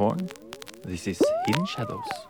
Porn. This is Hidden Shadows.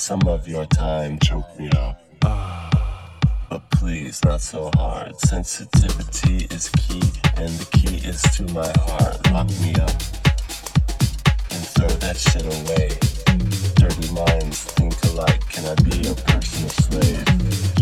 Some of your time? Choke me up. But please, not so hard. Sensitivity is key, and the key is to my heart. Lock me up and throw that shit away. Dirty minds think alike. Can I be your personal slave?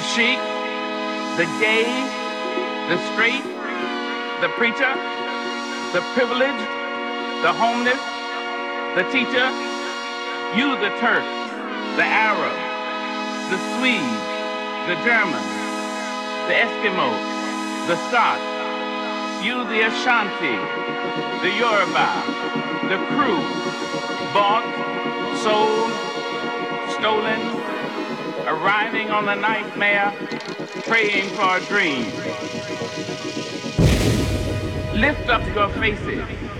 The sheik, the gay, the straight, the preacher, the privileged, the homeless, the teacher, you the Turk, the Arab, the Swede, the German, the Eskimo, the Scot, you the Ashanti, the Yoruba, the Kru, bought, sold, stolen, arriving on the nightmare, praying for a dream. Lift up your faces.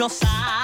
your side.